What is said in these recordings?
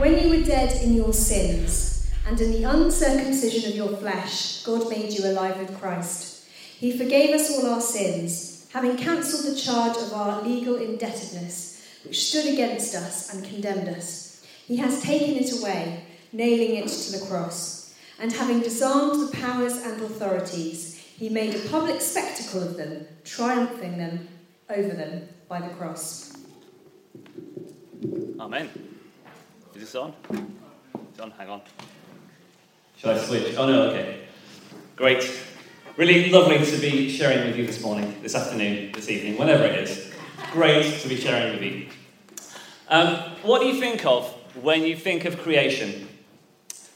When you were dead in your sins and in the uncircumcision of your flesh, God made you alive with Christ. He forgave us all our sins, having cancelled the charge of our legal indebtedness, which stood against us and condemned us. He has taken it away, nailing it to the cross. And having disarmed the powers and authorities, he made a public spectacle of them, triumphing them over them by the cross. Amen. Is this on? On, hang on. Should I switch? Oh no, okay. Great. Really lovely to be sharing with you this morning, this afternoon, this evening, whenever it is. Great to be sharing with you. Um, what do you think of when you think of creation?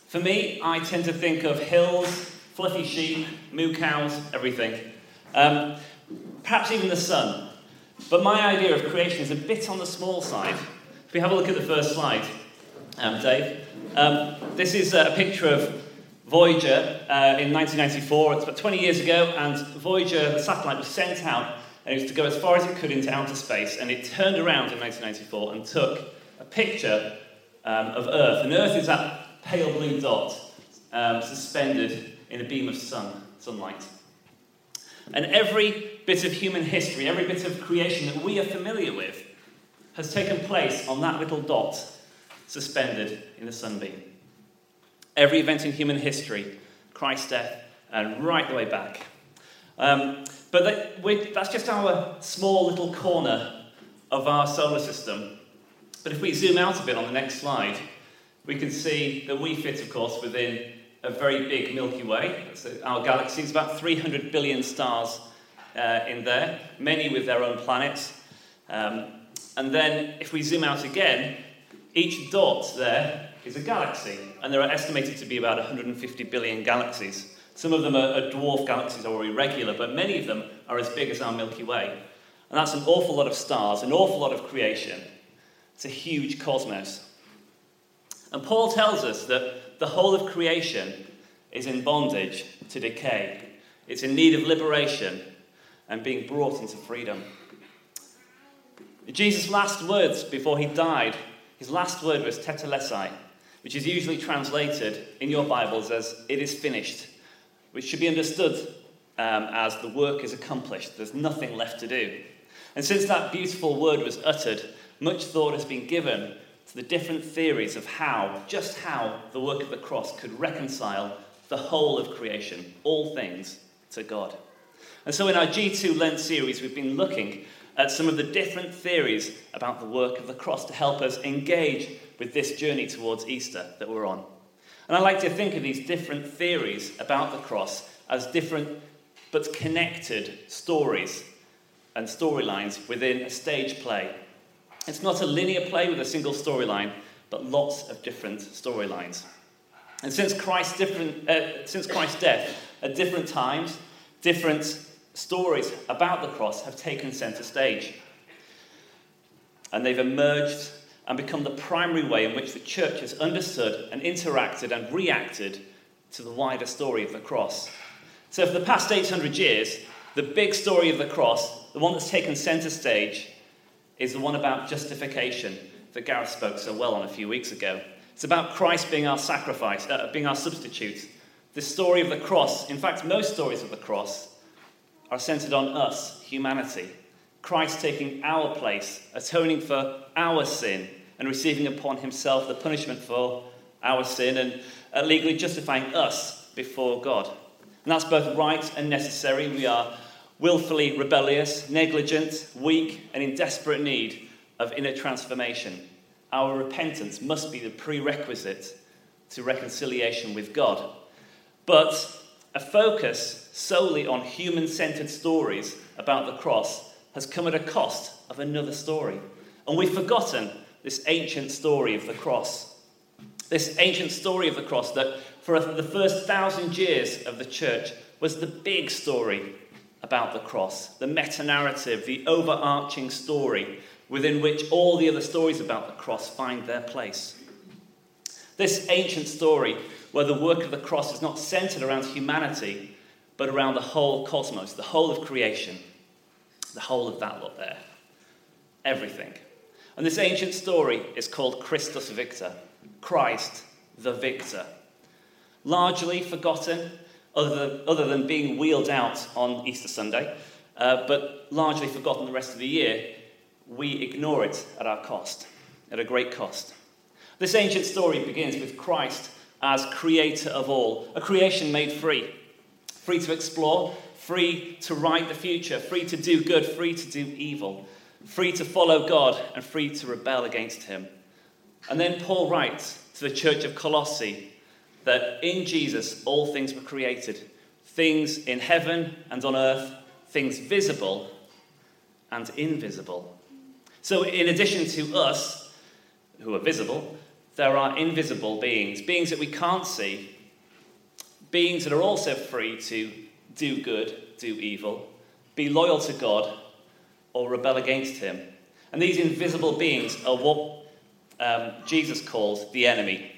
For me, I tend to think of hills, fluffy sheep, moo cows, everything. Um, perhaps even the sun. But my idea of creation is a bit on the small side. If we have a look at the first slide, um, Dave, um, this is a picture of Voyager uh, in 1994. It's about 20 years ago, and Voyager, the satellite, was sent out and it was to go as far as it could into outer space. And it turned around in 1994 and took a picture um, of Earth. And Earth is that pale blue dot um, suspended in a beam of sun, sunlight. And every bit of human history, every bit of creation that we are familiar with, has taken place on that little dot suspended in a sunbeam. Every event in human history, Christ's death, and right the way back. Um, but that, that's just our small little corner of our solar system. But if we zoom out a bit on the next slide, we can see that we fit, of course, within a very big Milky Way. So our galaxy is about 300 billion stars uh, in there, many with their own planets. Um, and then if we zoom out again, each dot there is a galaxy, and there are estimated to be about 150 billion galaxies. Some of them are, dwarf galaxies or irregular, but many of them are as big as our Milky Way. And that's an awful lot of stars, an awful lot of creation. It's a huge cosmos. And Paul tells us that the whole of creation is in bondage to decay. It's in need of liberation and being brought into freedom. Jesus' last words before he died, his last word was tetelestai, which is usually translated in your Bibles as it is finished, which should be understood um, as the work is accomplished. There's nothing left to do. And since that beautiful word was uttered, much thought has been given to the different theories of how, just how, the work of the cross could reconcile the whole of creation, all things, to God. And so in our G2 Lent series, we've been looking at some of the different theories about the work of the cross to help us engage with this journey towards Easter that we're on. And I like to think of these different theories about the cross as different but connected stories and storylines within a stage play. It's not a linear play with a single storyline, but lots of different storylines. And since Christ's, different, uh, since Christ's death, at different times, different stories about the cross have taken centre stage. And they've emerged and become the primary way in which the church has understood and interacted and reacted to the wider story of the cross. So, for the past 800 years, the big story of the cross, the one that's taken centre stage, is the one about justification that Gareth spoke so well on a few weeks ago. It's about Christ being our sacrifice, uh, being our substitute. The story of the cross, in fact, most stories of the cross, are centered on us, humanity. Christ taking our place, atoning for our sin, and receiving upon himself the punishment for our sin, and uh, legally justifying us before God. And that's both right and necessary. We are willfully rebellious, negligent, weak, and in desperate need of inner transformation. Our repentance must be the prerequisite to reconciliation with God. But a focus solely on human centered stories about the cross has come at a cost of another story. And we've forgotten this ancient story of the cross. This ancient story of the cross that for the first thousand years of the church was the big story about the cross, the meta narrative, the overarching story within which all the other stories about the cross find their place. This ancient story, where the work of the cross is not centered around humanity, but around the whole cosmos, the whole of creation, the whole of that lot there. Everything. And this ancient story is called Christus Victor, Christ the victor. Largely forgotten, other than, other than being wheeled out on Easter Sunday, uh, but largely forgotten the rest of the year, we ignore it at our cost, at a great cost. This ancient story begins with Christ as creator of all, a creation made free. Free to explore, free to write the future, free to do good, free to do evil, free to follow God, and free to rebel against Him. And then Paul writes to the church of Colossae that in Jesus all things were created things in heaven and on earth, things visible and invisible. So, in addition to us, who are visible, there are invisible beings, beings that we can't see, beings that are also free to do good, do evil, be loyal to God, or rebel against Him. And these invisible beings are what um, Jesus calls the enemy.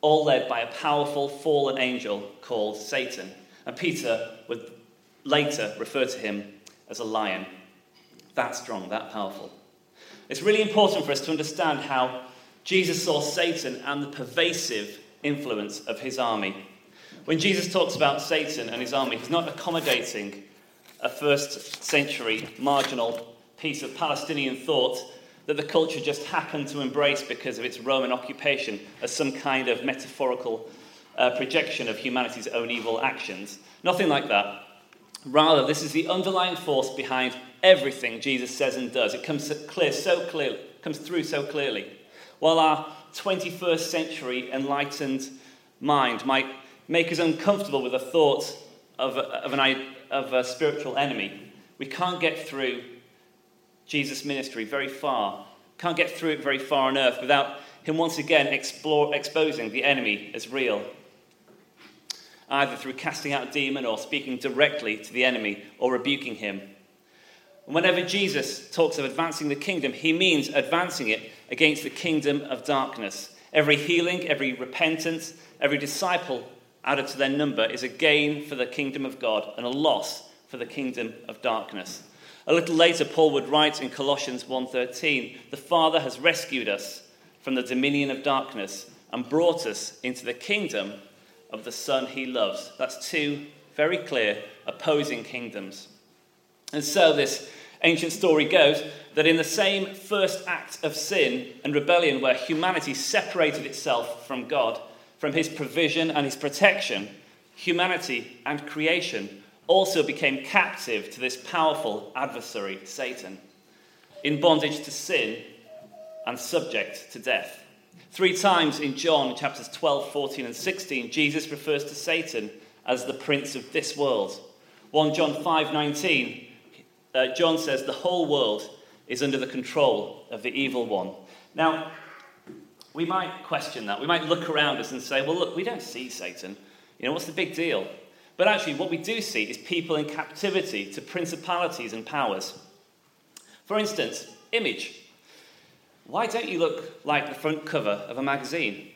All led by a powerful fallen angel called Satan. And Peter would later refer to him as a lion. That strong, that powerful. It's really important for us to understand how Jesus saw Satan and the pervasive influence of his army. When Jesus talks about Satan and his army, he's not accommodating a first century marginal piece of Palestinian thought that the culture just happened to embrace because of its Roman occupation as some kind of metaphorical uh, projection of humanity's own evil actions. Nothing like that. Rather, this is the underlying force behind everything Jesus says and does. It comes clear so clear, comes through so clearly. While our 21st century enlightened mind might make us uncomfortable with the thought of, a, of, an, of a spiritual enemy, we can't get through Jesus' ministry very far, can't get through it very far on earth without him once again explore, exposing the enemy as real. Either through casting out a demon or speaking directly to the enemy or rebuking him. And whenever Jesus talks of advancing the kingdom, he means advancing it against the kingdom of darkness. Every healing, every repentance, every disciple added to their number is a gain for the kingdom of God and a loss for the kingdom of darkness. A little later, Paul would write in Colossians 1:13, "The Father has rescued us from the dominion of darkness and brought us into the kingdom of the Son he loves." That's two very clear opposing kingdoms. And so this ancient story goes that in the same first act of sin and rebellion where humanity separated itself from God, from his provision and his protection, humanity and creation also became captive to this powerful adversary, Satan, in bondage to sin and subject to death. Three times in John chapters 12, 14, and 16, Jesus refers to Satan as the prince of this world. 1 John 5, 19, uh, John says the whole world is under the control of the evil one. Now, we might question that. We might look around us and say, well, look, we don't see Satan. You know, what's the big deal? But actually, what we do see is people in captivity to principalities and powers. For instance, image. Why don't you look like the front cover of a magazine?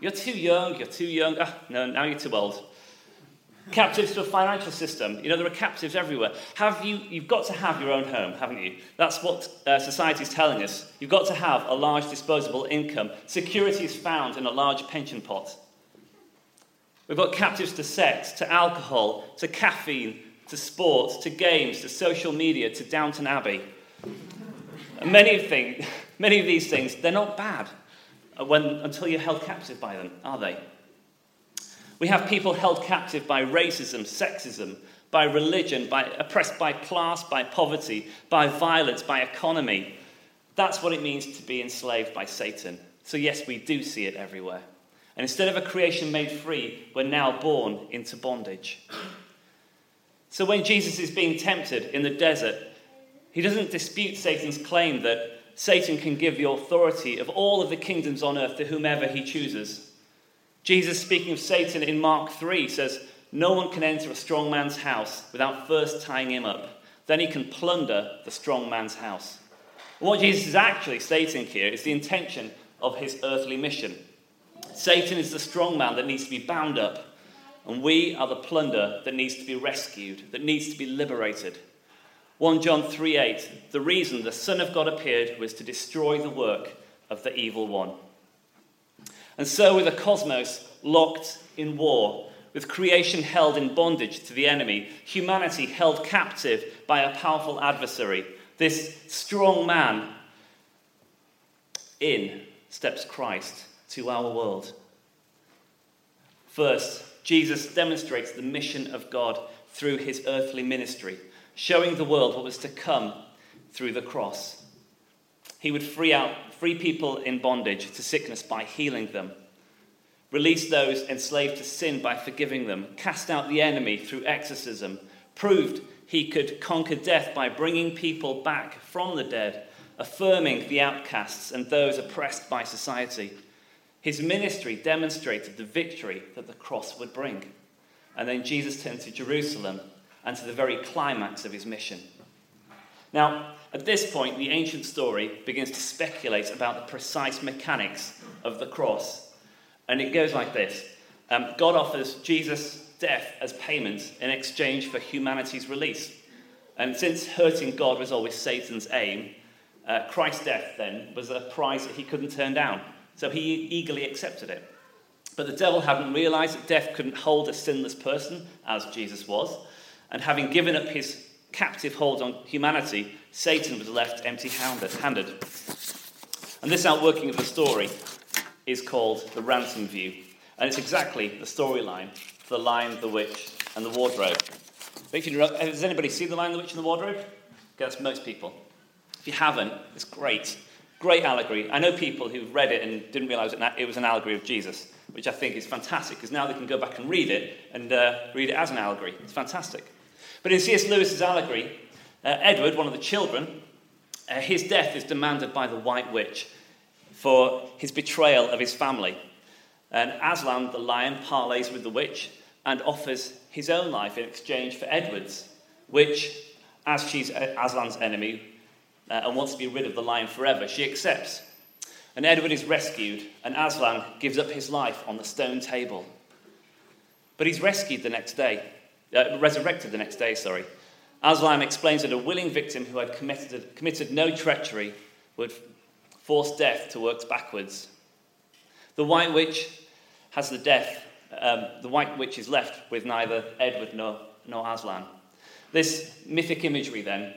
You're too young, you're too young. Ah, no, now you're too old. Captives to a financial system. You know, there are captives everywhere. Have you, you've got to have your own home, haven't you? That's what uh, society is telling us. You've got to have a large disposable income. Security is found in a large pension pot. We've got captives to sex, to alcohol, to caffeine, to sports, to games, to social media, to Downton Abbey. Many of, things, many of these things, they're not bad when, until you're held captive by them, are they? We have people held captive by racism, sexism, by religion, by oppressed by class, by poverty, by violence, by economy. That's what it means to be enslaved by Satan. So, yes, we do see it everywhere. And instead of a creation made free, we're now born into bondage. So when Jesus is being tempted in the desert, he doesn't dispute Satan's claim that Satan can give the authority of all of the kingdoms on earth to whomever he chooses. Jesus, speaking of Satan in Mark 3, says, No one can enter a strong man's house without first tying him up. Then he can plunder the strong man's house. what Jesus is actually stating here is the intention of his earthly mission. Satan is the strong man that needs to be bound up, and we are the plunder that needs to be rescued, that needs to be liberated. 1 John 3 8, the reason the Son of God appeared was to destroy the work of the evil one. And so, with a cosmos locked in war, with creation held in bondage to the enemy, humanity held captive by a powerful adversary, this strong man, in steps Christ to our world. First, Jesus demonstrates the mission of God through his earthly ministry, showing the world what was to come through the cross. He would free out free people in bondage to sickness by healing them, release those enslaved to sin by forgiving them, cast out the enemy through exorcism, proved he could conquer death by bringing people back from the dead, affirming the outcasts and those oppressed by society. His ministry demonstrated the victory that the cross would bring. And then Jesus turned to Jerusalem and to the very climax of his mission. Now, at this point, the ancient story begins to speculate about the precise mechanics of the cross. And it goes like this um, God offers Jesus death as payment in exchange for humanity's release. And since hurting God was always Satan's aim, uh, Christ's death then was a prize that he couldn't turn down. So he eagerly accepted it. But the devil hadn't realized that death couldn't hold a sinless person, as Jesus was. And having given up his captive hold on humanity, Satan was left empty handed. And this outworking of the story is called the ransom view. And it's exactly the storyline for The Lion, the Witch, and the Wardrobe. You, has anybody seen The Lion, the Witch, and the Wardrobe? That's most people. If you haven't, it's great. Great allegory. I know people who've read it and didn't realize it was an allegory of Jesus, which I think is fantastic because now they can go back and read it and uh, read it as an allegory. It's fantastic. But in C.S. Lewis's allegory, uh, Edward, one of the children, uh, his death is demanded by the White Witch for his betrayal of his family. And Aslan, the lion, parleys with the witch and offers his own life in exchange for Edward's, which, as she's Aslan's enemy uh, and wants to be rid of the lion forever, she accepts. And Edward is rescued, and Aslan gives up his life on the stone table. But he's rescued the next day, uh, resurrected the next day, sorry. Aslan explains that a willing victim who had committed, committed no treachery would force death to work backwards. The White Witch has the death, um, the White Witch is left with neither Edward nor, nor Aslan. This mythic imagery, then,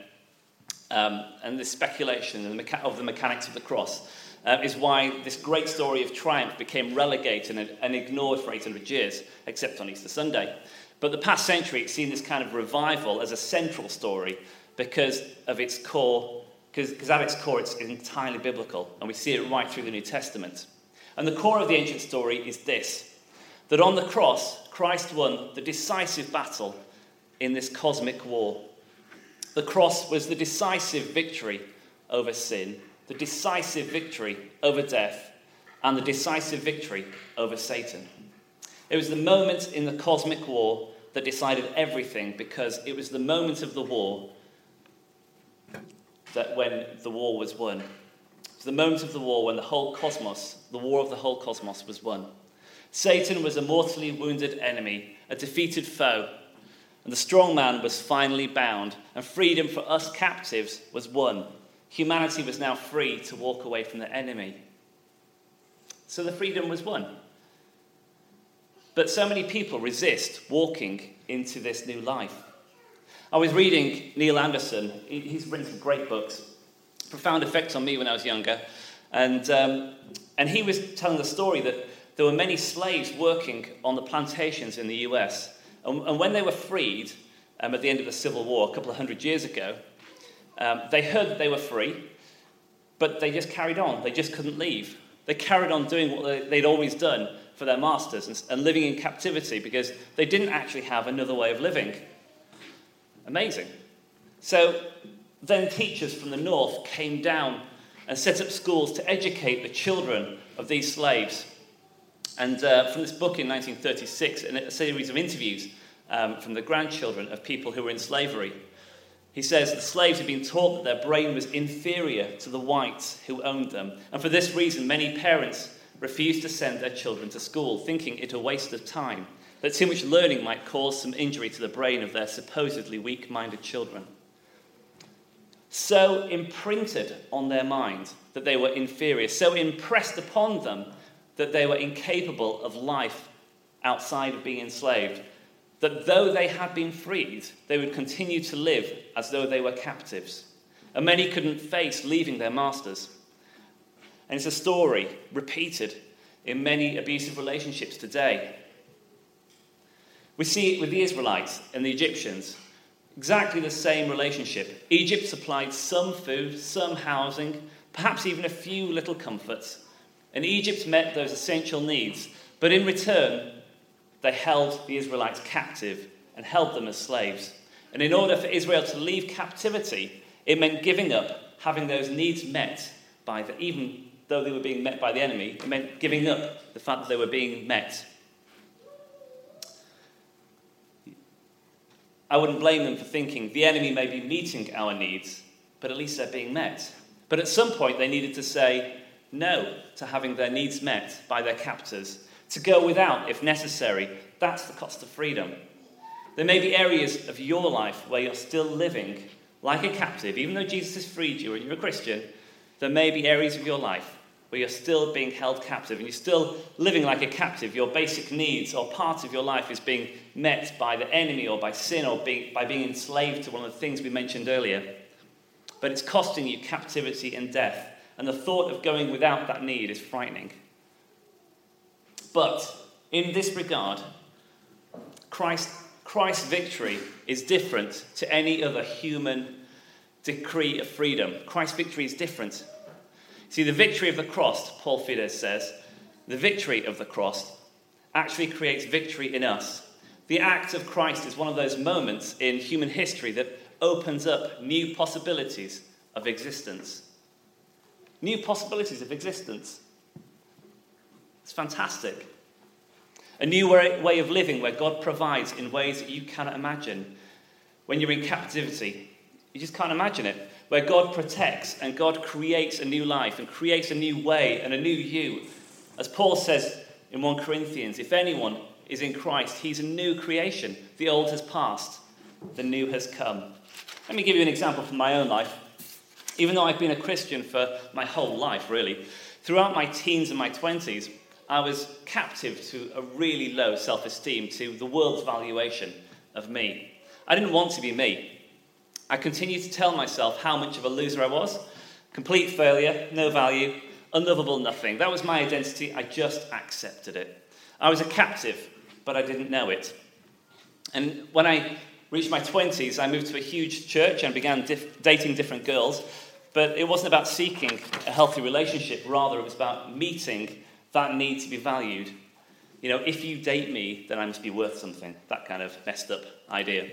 um, and this speculation of the mechanics of the cross uh, is why this great story of triumph became relegated and, and ignored for 800 years, except on Easter Sunday. But the past century, it's seen this kind of revival as a central story because of its core because at its core it's entirely biblical, and we see it right through the New Testament. And the core of the ancient story is this that on the cross, Christ won the decisive battle in this cosmic war. The cross was the decisive victory over sin, the decisive victory over death, and the decisive victory over Satan. It was the moment in the cosmic war that decided everything because it was the moment of the war that when the war was won. It was the moment of the war when the whole cosmos, the war of the whole cosmos, was won. Satan was a mortally wounded enemy, a defeated foe, and the strong man was finally bound, and freedom for us captives was won. Humanity was now free to walk away from the enemy. So the freedom was won. But so many people resist walking into this new life. I was reading Neil Anderson. He's written some great books, profound effect on me when I was younger. And, um, and he was telling the story that there were many slaves working on the plantations in the US. And, and when they were freed um, at the end of the Civil War a couple of hundred years ago, um, they heard that they were free, but they just carried on. They just couldn't leave. They carried on doing what they, they'd always done for their masters and, and living in captivity because they didn't actually have another way of living. Amazing. So then teachers from the north came down and set up schools to educate the children of these slaves. And uh, from this book in 1936, and a series of interviews um, from the grandchildren of people who were in slavery, he says the slaves had been taught that their brain was inferior to the whites who owned them. And for this reason, many parents refused to send their children to school, thinking it a waste of time that too much learning might cause some injury to the brain of their supposedly weak minded children. so imprinted on their mind that they were inferior, so impressed upon them that they were incapable of life outside of being enslaved, that though they had been freed, they would continue to live as though they were captives. And many couldn't face leaving their masters. And it's a story repeated in many abusive relationships today. We see it with the Israelites and the Egyptians. Exactly the same relationship. Egypt supplied some food, some housing, perhaps even a few little comforts. And Egypt met those essential needs. But in return, they held the Israelites captive and held them as slaves. And in order for Israel to leave captivity, it meant giving up having those needs met by the, even though they were being met by the enemy, it meant giving up the fact that they were being met. I wouldn't blame them for thinking the enemy may be meeting our needs, but at least they're being met. But at some point, they needed to say no to having their needs met by their captors, to go without if necessary. That's the cost of freedom. There may be areas of your life where you're still living like a captive, even though Jesus has freed you and you're a Christian, there may be areas of your life where you're still being held captive and you're still living like a captive. Your basic needs or part of your life is being met by the enemy or by sin or being, by being enslaved to one of the things we mentioned earlier. But it's costing you captivity and death. And the thought of going without that need is frightening. But in this regard, Christ, Christ's victory is different to any other human decree of freedom. Christ's victory is different. See, the victory of the cross, Paul Fiddes says, the victory of the cross actually creates victory in us. The act of Christ is one of those moments in human history that opens up new possibilities of existence. New possibilities of existence. It's fantastic. A new way of living where God provides in ways that you cannot imagine. When you're in captivity, you just can't imagine it. Where God protects and God creates a new life and creates a new way and a new you. As Paul says in 1 Corinthians, if anyone is in Christ, he's a new creation. The old has passed, the new has come. Let me give you an example from my own life. Even though I've been a Christian for my whole life, really, throughout my teens and my 20s, I was captive to a really low self esteem, to the world's valuation of me. I didn't want to be me. I continued to tell myself how much of a loser I was complete failure, no value, unlovable nothing. That was my identity. I just accepted it. I was a captive, but I didn't know it. And when I reached my 20s, I moved to a huge church and began dif- dating different girls. But it wasn't about seeking a healthy relationship, rather, it was about meeting that need to be valued. You know, if you date me, then I must be worth something. That kind of messed up idea.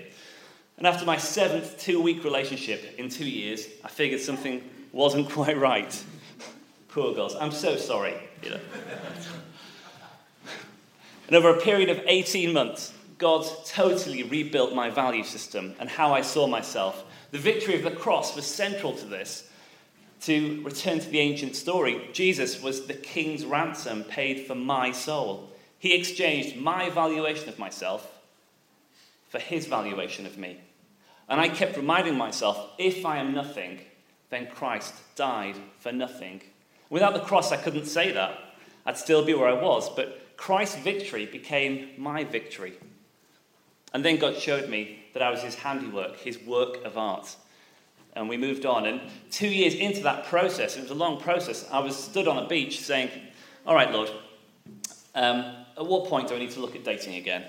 And after my seventh two week relationship in two years, I figured something wasn't quite right. Poor girls. I'm so sorry. You know. and over a period of 18 months, God totally rebuilt my value system and how I saw myself. The victory of the cross was central to this. To return to the ancient story, Jesus was the king's ransom paid for my soul. He exchanged my valuation of myself for his valuation of me. And I kept reminding myself if I am nothing, then Christ died for nothing. Without the cross, I couldn't say that. I'd still be where I was, but Christ's victory became my victory. And then God showed me that I was his handiwork, his work of art. And we moved on. And two years into that process, it was a long process, I was stood on a beach saying, All right, Lord, um, at what point do I need to look at dating again?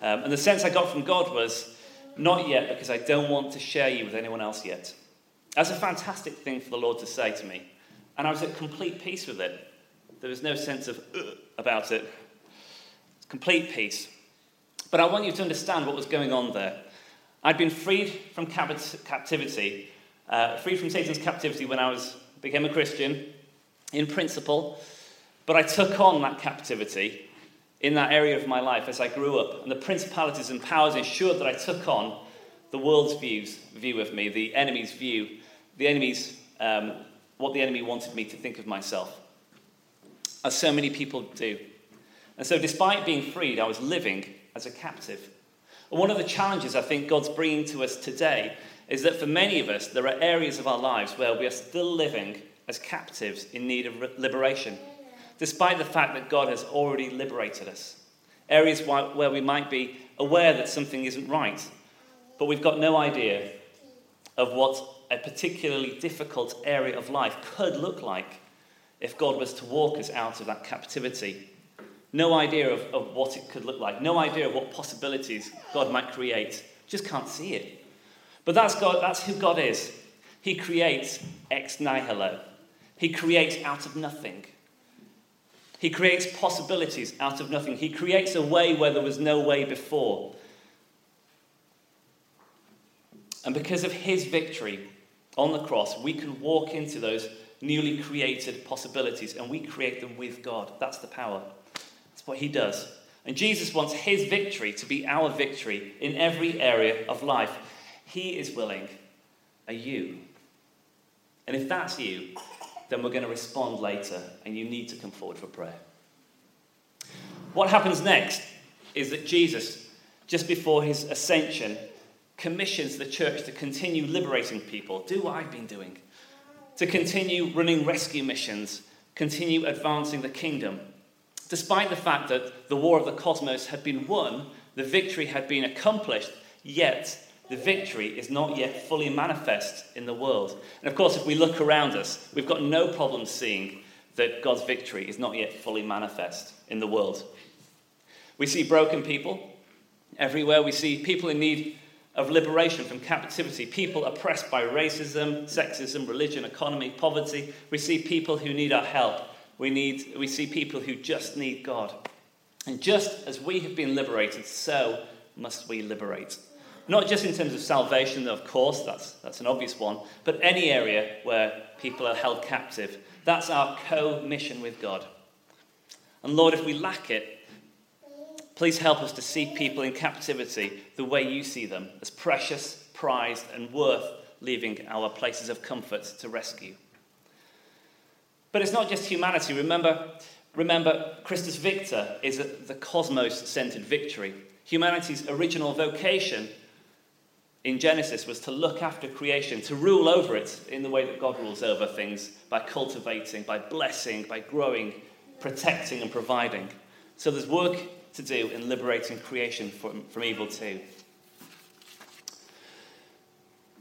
Um, and the sense I got from God was, not yet, because I don't want to share you with anyone else yet. That's a fantastic thing for the Lord to say to me. And I was at complete peace with it. There was no sense of about it. Complete peace. But I want you to understand what was going on there. I'd been freed from captivity, uh, freed from Satan's captivity when I was, became a Christian, in principle. But I took on that captivity in that area of my life as I grew up. And the principalities and powers ensured that I took on the world's views, view of me, the enemy's view, the enemy's, um, what the enemy wanted me to think of myself, as so many people do. And so, despite being freed, I was living as a captive. And one of the challenges I think God's bringing to us today is that for many of us, there are areas of our lives where we are still living as captives in need of liberation, despite the fact that God has already liberated us. Areas where we might be aware that something isn't right, but we've got no idea of what a particularly difficult area of life could look like if God was to walk us out of that captivity. No idea of, of what it could look like, no idea of what possibilities God might create. Just can't see it. But that's, God, that's who God is. He creates ex nihilo, He creates out of nothing. He creates possibilities out of nothing. He creates a way where there was no way before. And because of his victory on the cross, we can walk into those newly created possibilities and we create them with God. That's the power. That's what he does. And Jesus wants his victory to be our victory in every area of life. He is willing. Are you? And if that's you, then we're going to respond later and you need to come forward for prayer. What happens next is that Jesus, just before his ascension, commissions the church to continue liberating people, do what I've been doing, to continue running rescue missions, continue advancing the kingdom. Despite the fact that the war of the cosmos had been won, the victory had been accomplished, yet the victory is not yet fully manifest in the world. And of course, if we look around us, we've got no problem seeing that God's victory is not yet fully manifest in the world. We see broken people everywhere. We see people in need of liberation from captivity, people oppressed by racism, sexism, religion, economy, poverty. We see people who need our help. We, need, we see people who just need God. And just as we have been liberated, so must we liberate. Not just in terms of salvation, of course, that's, that's an obvious one, but any area where people are held captive. That's our co mission with God. And Lord, if we lack it, Please help us to see people in captivity the way you see them, as precious, prized, and worth leaving our places of comfort to rescue. But it's not just humanity. Remember, remember Christus Victor is the cosmos centered victory. Humanity's original vocation in Genesis was to look after creation, to rule over it in the way that God rules over things by cultivating, by blessing, by growing, protecting, and providing. So there's work to do in liberating creation from, from evil too.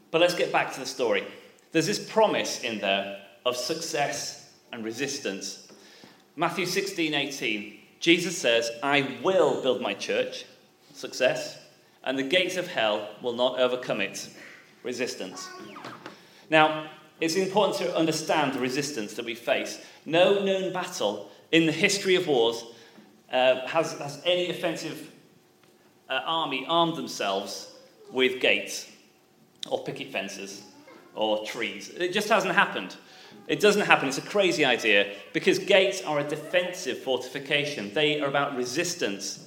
But let's get back to the story. There's this promise in there of success and resistance. Matthew 16 18, Jesus says, I will build my church, success, and the gates of hell will not overcome it, resistance. Now, it's important to understand the resistance that we face. No known battle in the history of wars uh, has, has any offensive uh, army armed themselves with gates or picket fences or trees. It just hasn't happened. It doesn't happen. It's a crazy idea because gates are a defensive fortification, they are about resistance.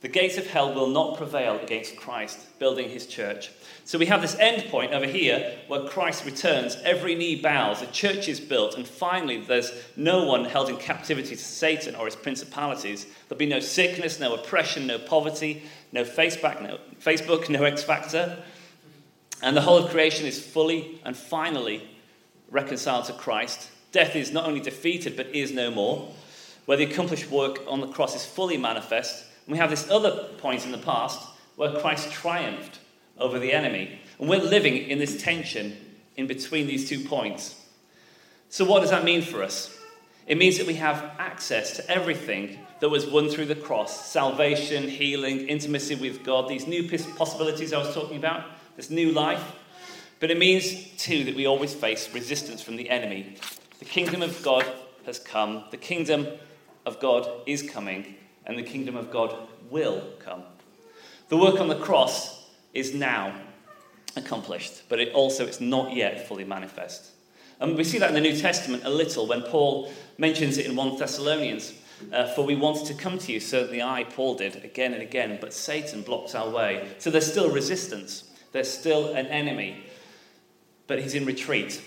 The gates of hell will not prevail against Christ building his church. So we have this end point over here where Christ returns, every knee bows, the church is built, and finally there's no one held in captivity to Satan or his principalities. There'll be no sickness, no oppression, no poverty, no Facebook, no, Facebook, no X Factor. And the whole of creation is fully and finally reconciled to Christ. Death is not only defeated but is no more. Where the accomplished work on the cross is fully manifest. And we have this other point in the past where Christ triumphed over the enemy. And we're living in this tension in between these two points. So, what does that mean for us? It means that we have access to everything that was won through the cross salvation, healing, intimacy with God, these new possibilities I was talking about, this new life. But it means, too, that we always face resistance from the enemy. The kingdom of God has come, the kingdom of God is coming, and the kingdom of God will come. The work on the cross is now accomplished, but it also it's not yet fully manifest. And we see that in the New Testament a little when Paul mentions it in 1 Thessalonians. Uh, for we wanted to come to you, certainly I, Paul, did again and again, but Satan blocks our way. So there's still resistance, there's still an enemy, but he's in retreat.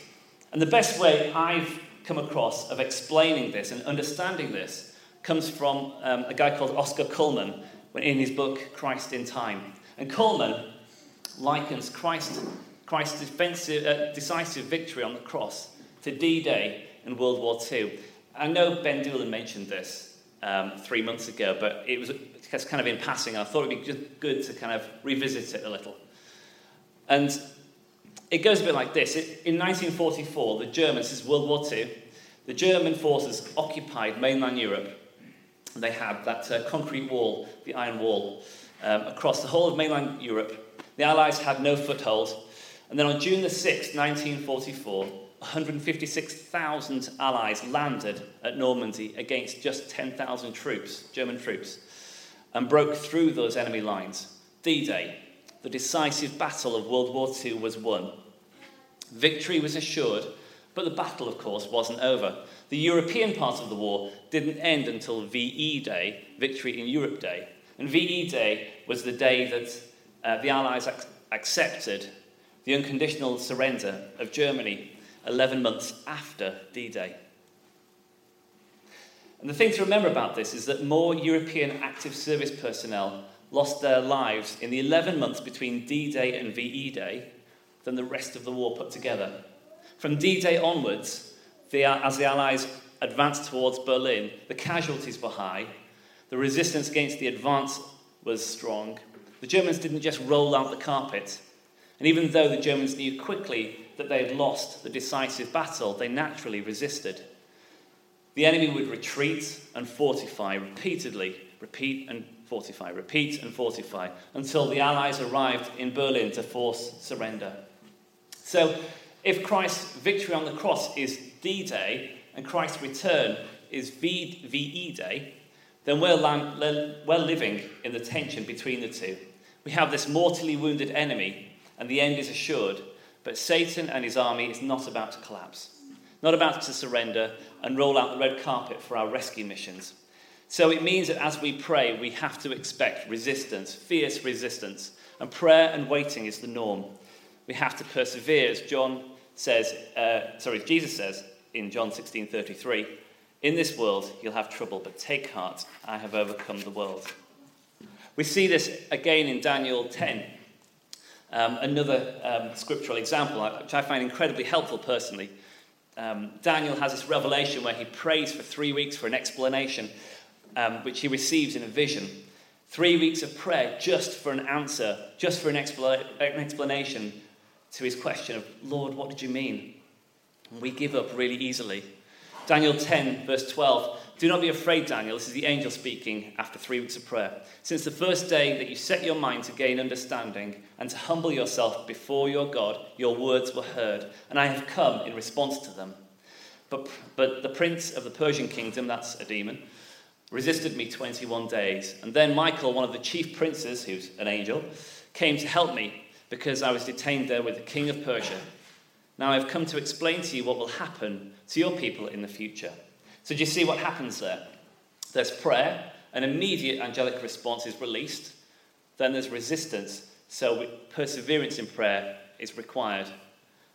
And the best way I've come across of explaining this and understanding this comes from um, a guy called Oscar Cullmann in his book Christ in Time. And Cullmann likens Christ, Christ's defensive, uh, decisive victory on the cross to D Day in World War II. I know Ben Doolan mentioned this um, three months ago, but it was it's kind of in passing. I thought it would be good to kind of revisit it a little. And it goes a bit like this. In 1944, the Germans, this is World War II, the German forces occupied mainland Europe. They had that uh, concrete wall, the Iron Wall, um, across the whole of mainland Europe. The Allies had no foothold. And then on June the 6th, 1944, 156,000 Allies landed at Normandy against just 10,000 troops, German troops, and broke through those enemy lines. D Day, the decisive battle of World War II, was won. Victory was assured, but the battle, of course, wasn't over. The European part of the war didn't end until VE Day, Victory in Europe Day. And VE Day was the day that uh, the Allies ac- accepted the unconditional surrender of Germany 11 months after D Day. And the thing to remember about this is that more European active service personnel lost their lives in the 11 months between D Day and VE Day than the rest of the war put together. From D Day onwards, the, as the Allies advanced towards Berlin, the casualties were high, the resistance against the advance was strong. The Germans didn't just roll out the carpet. And even though the Germans knew quickly that they had lost the decisive battle, they naturally resisted. The enemy would retreat and fortify repeatedly, repeat and fortify, repeat and fortify, until the Allies arrived in Berlin to force surrender. So, if Christ's victory on the cross is D Day and Christ's return is VE Day, then we're, we're living in the tension between the two. We have this mortally wounded enemy, and the end is assured, but Satan and his army is not about to collapse, not about to surrender and roll out the red carpet for our rescue missions. So it means that as we pray, we have to expect resistance, fierce resistance, and prayer and waiting is the norm. We have to persevere, as John says, uh, sorry, Jesus says in John 16:33, "In this world you'll have trouble, but take heart, I have overcome the world." We see this again in Daniel 10, um, another um, scriptural example, which I find incredibly helpful personally. Um, Daniel has this revelation where he prays for three weeks for an explanation, um, which he receives in a vision. Three weeks of prayer just for an answer, just for an, an explanation to his question of, Lord, what did you mean? We give up really easily. Daniel 10, verse 12. Do not be afraid, Daniel. This is the angel speaking after three weeks of prayer. Since the first day that you set your mind to gain understanding and to humble yourself before your God, your words were heard, and I have come in response to them. But, but the prince of the Persian kingdom, that's a demon, resisted me 21 days. And then Michael, one of the chief princes, who's an angel, came to help me because I was detained there with the king of Persia. Now I've come to explain to you what will happen to your people in the future. So, do you see what happens there? There's prayer, an immediate angelic response is released. Then there's resistance, so perseverance in prayer is required.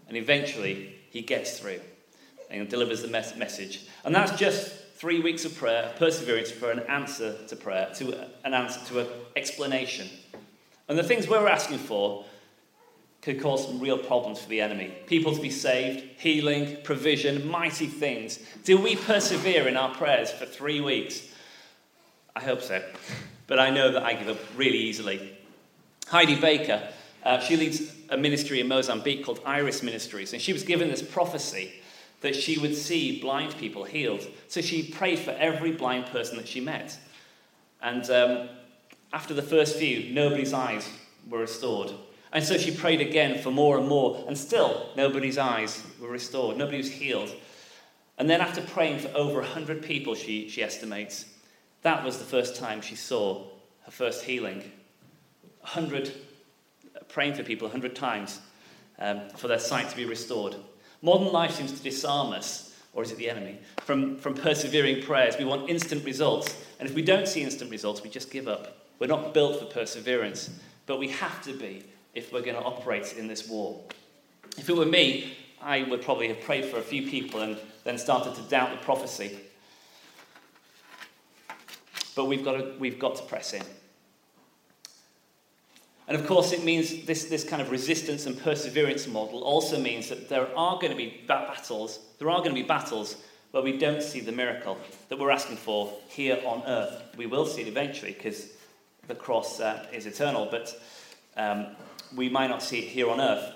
And eventually, he gets through and delivers the mes- message. And that's just three weeks of prayer, perseverance for an answer to prayer, to an answer to an explanation. And the things we're asking for could cause some real problems for the enemy. People to be saved, healing, provision, mighty things. Do we persevere in our prayers for three weeks? I hope so. But I know that I give up really easily. Heidi Baker, uh, she leads a ministry in Mozambique called Iris Ministries, and she was given this prophecy that she would see blind people healed. So she prayed for every blind person that she met. And um, after the first few, nobody's eyes were restored. And so she prayed again for more and more, and still nobody's eyes were restored, nobody was healed. And then, after praying for over 100 people, she, she estimates, that was the first time she saw her first healing. 100, praying for people 100 times um, for their sight to be restored. Modern life seems to disarm us, or is it the enemy, from, from persevering prayers. We want instant results. And if we don't see instant results, we just give up. We're not built for perseverance, but we have to be if we're going to operate in this war. If it were me, I would probably have prayed for a few people and then started to doubt the prophecy. But we've got to, we've got to press in. And of course, it means this, this kind of resistance and perseverance model also means that there are going to be battles, there are going to be battles where we don't see the miracle that we're asking for here on earth. We will see it eventually because the cross uh, is eternal, but um, we might not see it here on earth.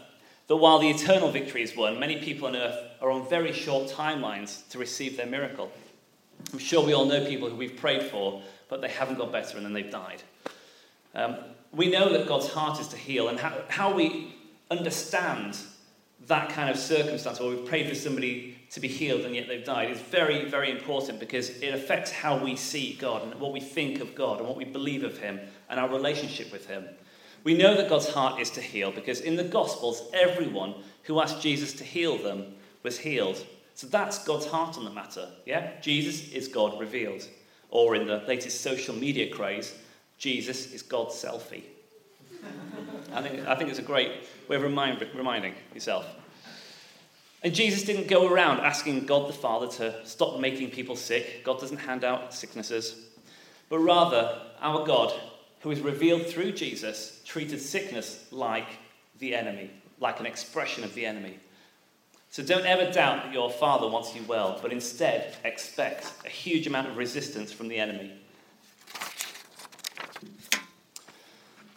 That while the eternal victory is won, many people on earth are on very short timelines to receive their miracle. I'm sure we all know people who we've prayed for, but they haven't got better and then they've died. Um, we know that God's heart is to heal, and how, how we understand that kind of circumstance where we've prayed for somebody to be healed and yet they've died is very, very important because it affects how we see God and what we think of God and what we believe of Him and our relationship with Him. We know that God's heart is to heal because in the Gospels, everyone who asked Jesus to heal them was healed. So that's God's heart on the matter. Yeah? Jesus is God revealed. Or in the latest social media craze, Jesus is God's selfie. I think, I think it's a great way of remind, reminding yourself. And Jesus didn't go around asking God the Father to stop making people sick. God doesn't hand out sicknesses. But rather, our God, who is revealed through Jesus, treated sickness like the enemy, like an expression of the enemy. So don't ever doubt that your Father wants you well, but instead expect a huge amount of resistance from the enemy.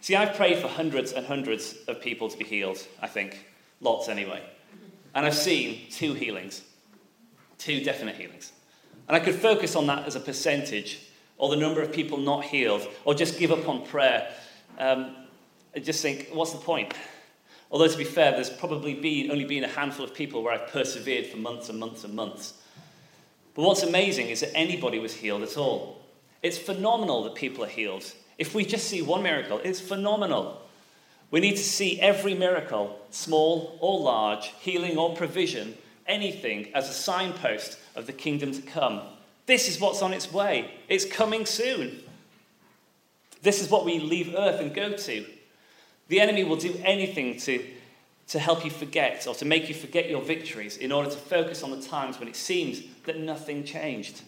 See, I've prayed for hundreds and hundreds of people to be healed, I think. Lots anyway. And I've seen two healings, two definite healings. And I could focus on that as a percentage, or the number of people not healed, or just give up on prayer. Um, and just think, what's the point? Although, to be fair, there's probably been, only been a handful of people where I've persevered for months and months and months. But what's amazing is that anybody was healed at all. It's phenomenal that people are healed. If we just see one miracle, it's phenomenal. We need to see every miracle, small or large, healing or provision, anything, as a signpost of the kingdom to come. This is what's on its way. It's coming soon. This is what we leave earth and go to. The enemy will do anything to, to help you forget or to make you forget your victories in order to focus on the times when it seems that nothing changed.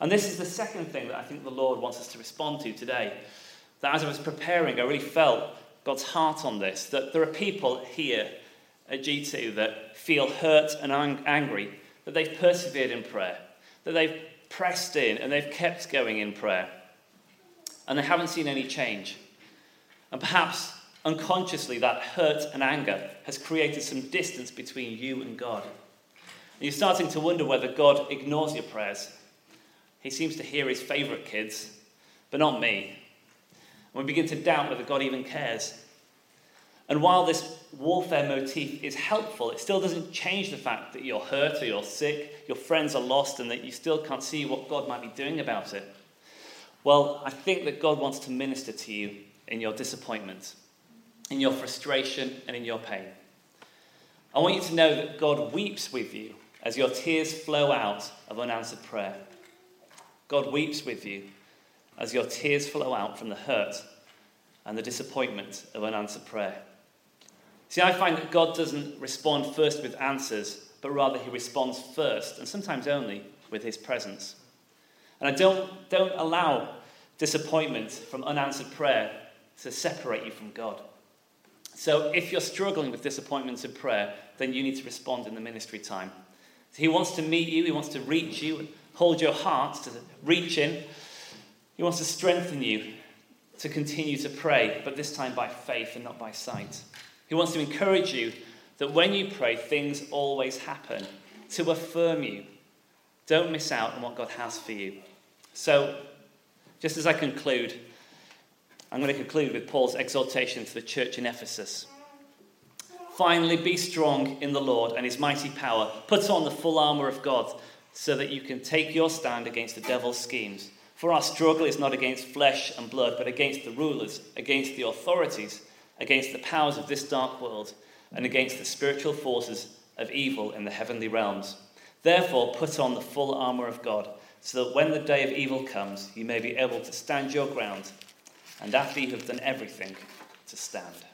And this is the second thing that I think the Lord wants us to respond to today. That as I was preparing, I really felt God's heart on this. That there are people here at G2 that feel hurt and angry, that they've persevered in prayer, that they've pressed in and they've kept going in prayer, and they haven't seen any change. And perhaps unconsciously, that hurt and anger has created some distance between you and God. And you're starting to wonder whether God ignores your prayers he seems to hear his favourite kids, but not me. And we begin to doubt whether God even cares. And while this warfare motif is helpful, it still doesn't change the fact that you're hurt or you're sick, your friends are lost, and that you still can't see what God might be doing about it. Well, I think that God wants to minister to you in your disappointment, in your frustration, and in your pain. I want you to know that God weeps with you as your tears flow out of unanswered prayer. God weeps with you as your tears flow out from the hurt and the disappointment of unanswered prayer. See, I find that God doesn't respond first with answers, but rather he responds first, and sometimes only, with his presence. And I don't, don't allow disappointment from unanswered prayer to separate you from God. So if you're struggling with disappointments in prayer, then you need to respond in the ministry time. He wants to meet you, he wants to reach you, hold your heart, to reach in. He wants to strengthen you to continue to pray, but this time by faith and not by sight. He wants to encourage you that when you pray, things always happen, to affirm you. Don't miss out on what God has for you. So, just as I conclude, I'm going to conclude with Paul's exhortation to the church in Ephesus. Finally, be strong in the Lord and his mighty power. Put on the full armour of God so that you can take your stand against the devil's schemes. For our struggle is not against flesh and blood, but against the rulers, against the authorities, against the powers of this dark world, and against the spiritual forces of evil in the heavenly realms. Therefore, put on the full armour of God, so that when the day of evil comes, you may be able to stand your ground, and after you have done everything, to stand.